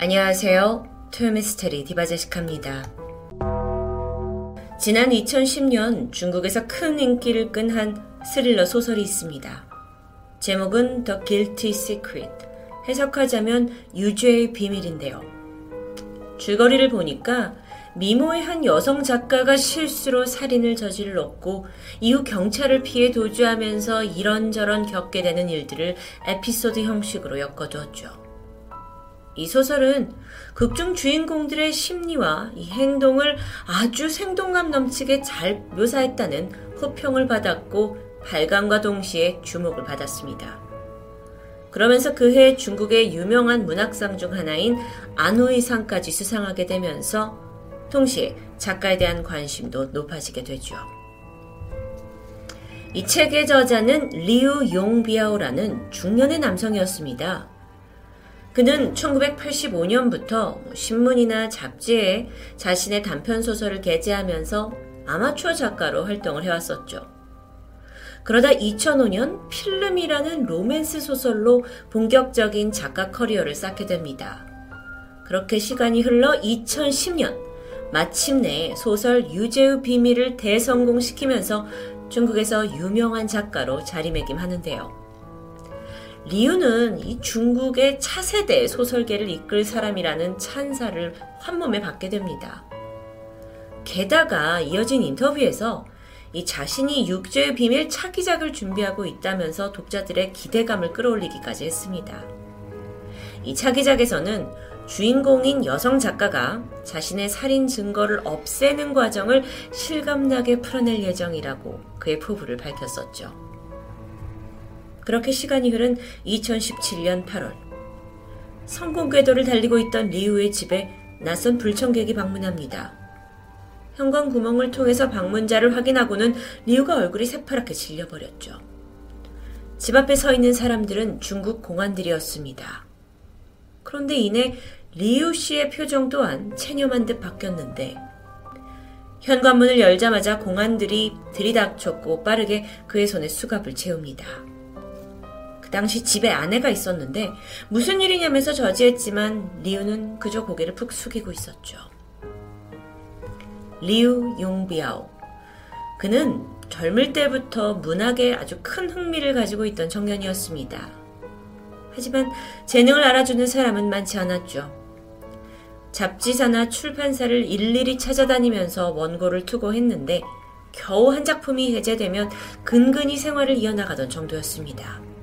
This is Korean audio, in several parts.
안녕하세요. 토요미스테리 디바제시카입니다. 지난 2010년 중국에서 큰 인기를 끈 한 스릴러 소설이 있습니다. 제목은 The Guilty Secret. 해석하자면 유죄의 비밀인데요. 줄거리를 보니까 미모의 한 여성 작가가 실수로 살인을 저질렀고 이후 경찰을 피해 도주하면서 이런저런 겪게 되는 일들을 에피소드 형식으로 엮어두었죠. 이 소설은 극중 주인공들의 심리와 이 행동을 아주 생동감 넘치게 잘 묘사했다는 호평을 받았고 발간과 동시에 주목을 받았습니다. 그러면서 그해 중국의 유명한 문학상 중 하나인 안후이상까지 수상하게 되면서 동시에 작가에 대한 관심도 높아지게 되죠. 이 책의 저자는 리우 용비아오라는 중년의 남성이었습니다. 그는 1985년부터 뭐 신문이나 잡지에 자신의 단편 소설을 게재하면서 아마추어 작가로 활동을 해왔었죠. 그러다 2005년 필름이라는 로맨스 소설로 본격적인 작가 커리어를 쌓게 됩니다. 그렇게 시간이 흘러 2010년 마침내 소설 유죄의 비밀을 대성공시키면서 중국에서 유명한 작가로 자리매김하는데요. 리우는 이 중국의 차세대 소설계를 이끌 사람이라는 찬사를 한몸에 받게 됩니다. 게다가 이어진 인터뷰에서 이 자신이 육죄의 비밀 차기작을 준비하고 있다면서 독자들의 기대감을 끌어올리기까지 했습니다. 이 차기작에서는 주인공인 여성 작가가 자신의 살인 증거를 없애는 과정을 실감나게 풀어낼 예정이라고 그의 포부를 밝혔었죠. 그렇게 시간이 흐른 2017년 8월, 성공 궤도를 달리고 있던 리우의 집에 낯선 불청객이 방문합니다. 현관 구멍을 통해서 방문자를 확인하고는 리우가 얼굴이 새파랗게 질려버렸죠. 집 앞에 서 있는 사람들은 중국 공안들이었습니다. 그런데 이내 리우 씨의 표정 또한 체념한 듯 바뀌었는데 현관문을 열자마자 공안들이 들이닥쳤고 빠르게 그의 손에 수갑을 채웁니다. 그 당시 집에 아내가 있었는데 무슨 일이냐면서 저지했지만 리우는 그저 고개를 푹 숙이고 있었죠. 리우 용비아오. 그는 젊을 때부터 문학에 아주 큰 흥미를 가지고 있던 청년이었습니다. 하지만 재능을 알아주는 사람은 많지 않았죠. 잡지사나 출판사를 일일이 찾아다니면서 원고를 투고했는데 겨우 한 작품이 해제되면 근근히 생활을 이어나가던 정도였습니다.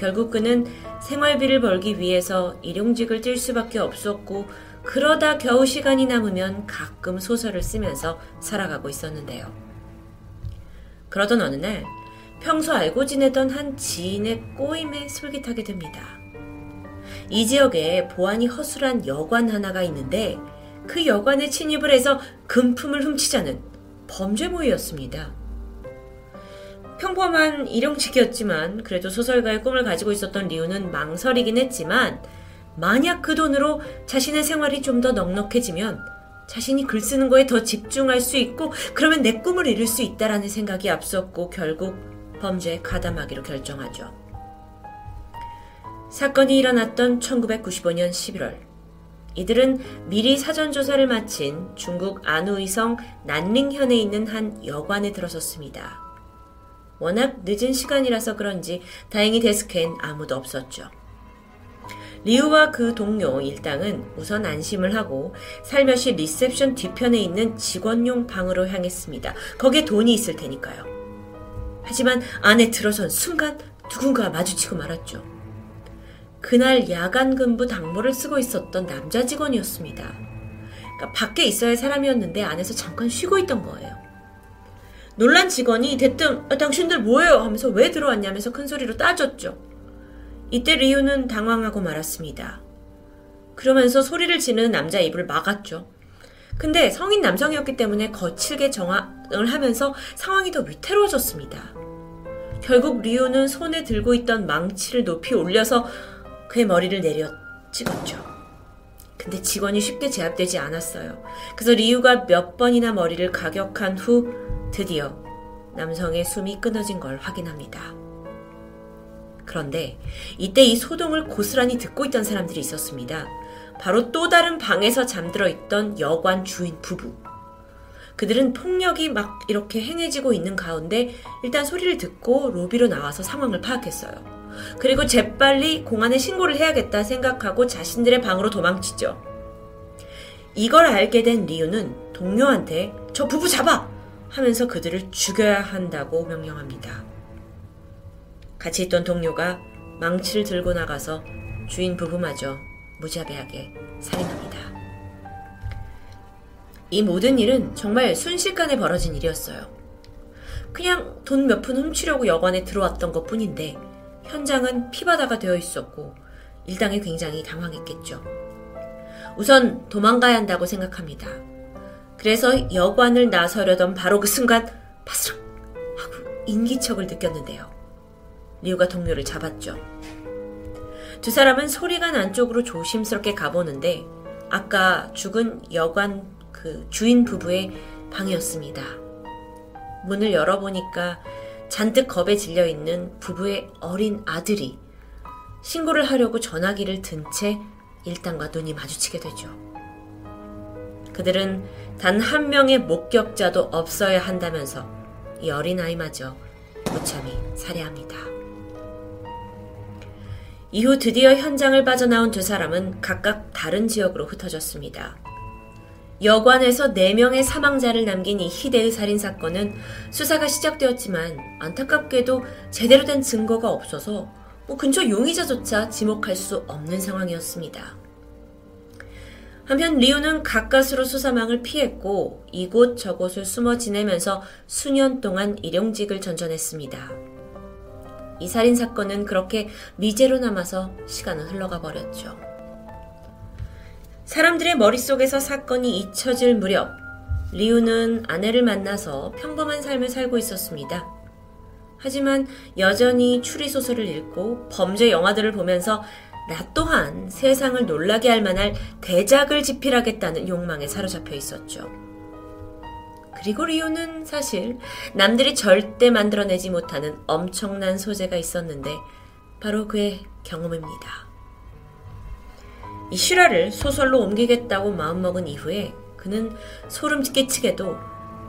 결국 그는 생활비를 벌기 위해서 일용직을 뛸 수밖에 없었고 그러다 겨우 시간이 남으면 가끔 소설을 쓰면서 살아가고 있었는데요. 그러던 어느 날 평소 알고 지내던 한 지인의 꼬임에 솔깃하게 됩니다. 이 지역에 보안이 허술한 여관 하나가 있는데 그 여관에 침입을 해서 금품을 훔치자는 범죄 모였습니다. 평범한 일용직이었지만 그래도 소설가의 꿈을 가지고 있었던 리우는 망설이긴 했지만 만약 그 돈으로 자신의 생활이 좀 더 넉넉해지면 자신이 글 쓰는 거에 더 집중할 수 있고 그러면 내 꿈을 이룰 수 있다라는 생각이 앞섰고 결국 범죄에 가담하기로 결정하죠. 사건이 일어났던 1995년 11월. 이들은 미리 사전 조사를 마친 중국 안우이성 난링현에 있는 한 여관에 들어섰습니다. 워낙 늦은 시간이라서 그런지 다행히 데스크엔 아무도 없었죠. 리우와 그 동료 일당은 우선 안심을 하고 살며시 리셉션 뒤편에 있는 직원용 방으로 향했습니다. 거기에 돈이 있을 테니까요. 하지만 안에 들어선 순간 누군가 마주치고 말았죠. 그날 야간 근부 당무를 쓰고 있었던 남자 직원이었습니다. 그러니까 밖에 있어야 할 사람이었는데 안에서 잠깐 쉬고 있던 거예요. 놀란 직원이 대뜸 아, 당신들 뭐예요? 하면서 왜 들어왔냐면서 큰 소리로 따졌죠. 이때 리우는 당황하고 말았습니다. 그러면서 소리를 지르는 남자 입을 막았죠. 근데 성인 남성이었기 때문에 거칠게 정황을 하면서 상황이 더 위태로워졌습니다. 결국 리우는 손에 들고 있던 망치를 높이 올려서 그의 머리를 내려 찍었죠. 근데 직원이 쉽게 제압되지 않았어요. 그래서 리우가 몇 번이나 머리를 가격한 후 드디어 남성의 숨이 끊어진 걸 확인합니다. 그런데 이때 이 소동을 고스란히 듣고 있던 사람들이 있었습니다. 바로 또 다른 방에서 잠들어 있던 여관 주인 부부. 그들은 폭력이 막 이렇게 행해지고 있는 가운데 일단 소리를 듣고 로비로 나와서 상황을 파악했어요. 그리고 재빨리 공안에 신고를 해야겠다 생각하고 자신들의 방으로 도망치죠. 이걸 알게 된 리우는 동료한테 저 부부 잡아! 하면서 그들을 죽여야 한다고 명령합니다. 같이 있던 동료가 망치를 들고 나가서 주인 부부마저 무자비하게 살인합니다. 이 모든 일은 정말 순식간에 벌어진 일이었어요. 그냥 돈 몇 푼 훔치려고 여관에 들어왔던 것 뿐인데 현장은 피바다가 되어 있었고 일당이 굉장히 당황했겠죠. 우선 도망가야 한다고 생각합니다. 그래서 여관을 나서려던 바로 그 순간 바스락 하고 인기척을 느꼈는데요. 리우가 동료를 잡았죠. 두 사람은 소리가 난 쪽으로 조심스럽게 가보는데 아까 죽은 여관 그 주인 부부의 방이었습니다. 문을 열어보니까 잔뜩 겁에 질려 있는 부부의 어린 아들이 신고를 하려고 전화기를 든 채 일당과 눈이 마주치게 되죠. 그들은 단 한 명의 목격자도 없어야 한다면서 이 어린아이마저 무참히 살해합니다. 이후 드디어 현장을 빠져나온 두 사람은 각각 다른 지역으로 흩어졌습니다. 여관에서 4명의 사망자를 남긴 이 희대의 살인사건은 수사가 시작되었지만 안타깝게도 제대로 된 증거가 없어서 뭐 근처 용의자조차 지목할 수 없는 상황이었습니다. 한편 리우는 가까스로 수사망을 피했고 이곳 저곳을 숨어 지내면서 수년 동안 일용직을 전전했습니다. 이 살인 사건은 그렇게 미제로 남아서 시간은 흘러가 버렸죠. 사람들의 머릿속에서 사건이 잊혀질 무렵 리우는 아내를 만나서 평범한 삶을 살고 있었습니다. 하지만 여전히 추리소설을 읽고 범죄 영화들을 보면서 나 또한 세상을 놀라게 할 만한 대작을 집필하겠다는 욕망에 사로잡혀 있었죠. 그리고 리오는 사실 남들이 절대 만들어내지 못하는 엄청난 소재가 있었는데 바로 그의 경험입니다. 이 실화를 소설로 옮기겠다고 마음먹은 이후에 그는 소름 끼치게도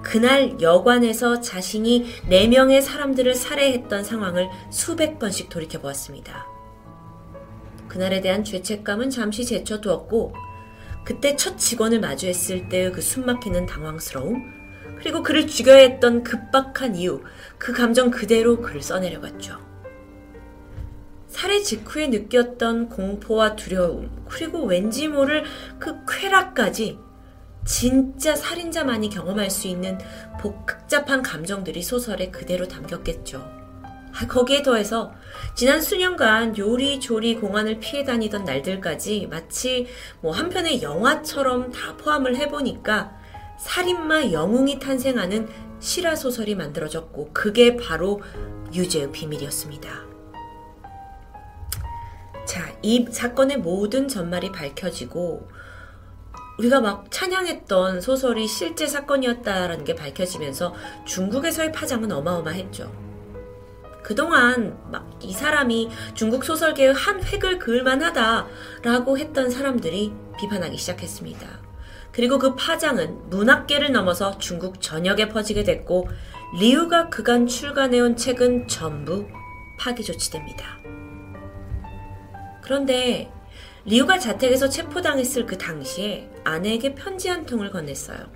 그날 여관에서 자신이 4명의 사람들을 살해했던 상황을 수백 번씩 돌이켜보았습니다. 그날에 대한 죄책감은 잠시 제쳐두었고 그때 첫 직원을 마주했을 때의 그 숨막히는 당황스러움, 그리고 그를 죽여야 했던 급박한 이유, 그 감정 그대로 글을 써내려갔죠. 살해 직후에 느꼈던 공포와 두려움, 그리고 왠지 모를 그 쾌락까지 진짜 살인자만이 경험할 수 있는 복잡한 감정들이 소설에 그대로 담겼겠죠. 아, 거기에 더해서 지난 수년간 요리조리 공안을 피해 다니던 날들까지 마치 뭐 한편의 영화처럼 다 포함을 해보니까 살인마 영웅이 탄생하는 실화 소설이 만들어졌고 그게 바로 유죄의 비밀이었습니다. 자, 이 사건의 모든 전말이 밝혀지고 우리가 막 찬양했던 소설이 실제 사건이었다라는 게 밝혀지면서 중국에서의 파장은 어마어마했죠. 그동안 막 이 사람이 중국 소설계의 한 획을 그을 만하다라고 했던 사람들이 비판하기 시작했습니다. 그리고 그 파장은 문학계를 넘어서 중국 전역에 퍼지게 됐고 리우가 그간 출간해온 책은 전부 파기 조치됩니다. 그런데 리우가 자택에서 체포당했을 그 당시에 아내에게 편지 한 통을 건넸어요.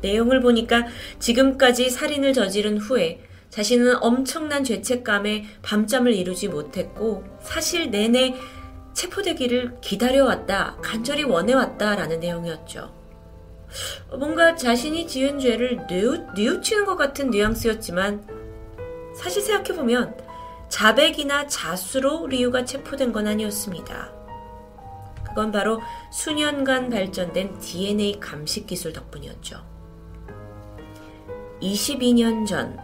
내용을 보니까 지금까지 살인을 저지른 후에 자신은 엄청난 죄책감에 밤잠을 이루지 못했고 사실 내내 체포되기를 기다려왔다, 간절히 원해왔다라는 내용이었죠. 뭔가 자신이 지은 죄를 뉘우, 뉘우 치는 것 같은 뉘앙스였지만 사실 생각해보면 자백이나 자수로 리우가 체포된 건 아니었습니다. 그건 바로 수년간 발전된 DNA 감식 기술 덕분이었죠. 22년 전,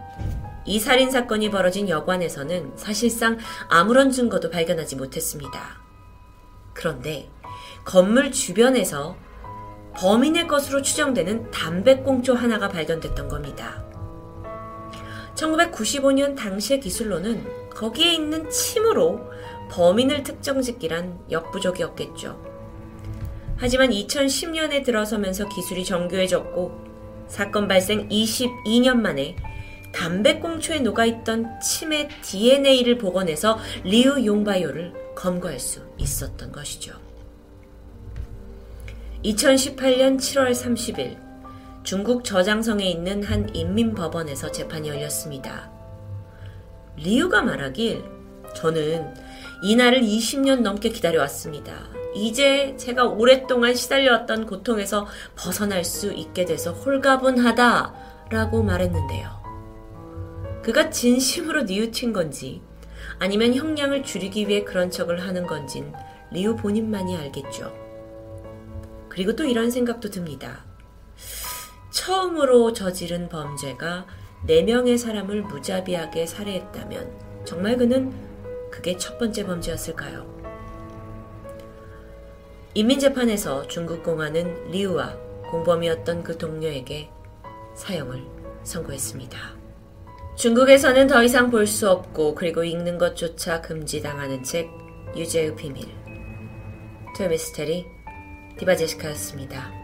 이 살인 사건이 벌어진 여관에서는 사실상 아무런 증거도 발견하지 못했습니다. 그런데 건물 주변에서 범인의 것으로 추정되는 담배꽁초 하나가 발견됐던 겁니다. 1995년 당시의 기술로는 거기에 있는 침으로 범인을 특정 짓기란 역부족이었겠죠. 하지만 2010년에 들어서면서 기술이 정교해졌고 사건 발생 22년 만에 담배꽁초에 녹아있던 침의 DNA를 복원해서 리우 용바이오를 검거할 수 있었던 것이죠. 2018년 7월 30일 중국 저장성에 있는 한 인민법원에서 재판이 열렸습니다. 리우가 말하길 저는 이날을 20년 넘게 기다려왔습니다. 이제 제가 오랫동안 시달려왔던 고통에서 벗어날 수 있게 돼서 홀가분하다 라고 말했는데요. 그가 진심으로 뉘우친 건지 아니면 형량을 줄이기 위해 그런 척을 하는 건진 리우 본인만이 알겠죠. 그리고 또 이런 생각도 듭니다. 처음으로 저지른 범죄가 4명의 사람을 무자비하게 살해했다면 정말 그는 그게 첫 번째 범죄였을까요? 인민재판에서 중국 공안은 리우와 공범이었던 그 동료에게 사형을 선고했습니다. 중국에서는 더 이상 볼 수 없고 그리고 읽는 것조차 금지당하는 책 유죄의 비밀 토요미스테리 디바제시카였습니다.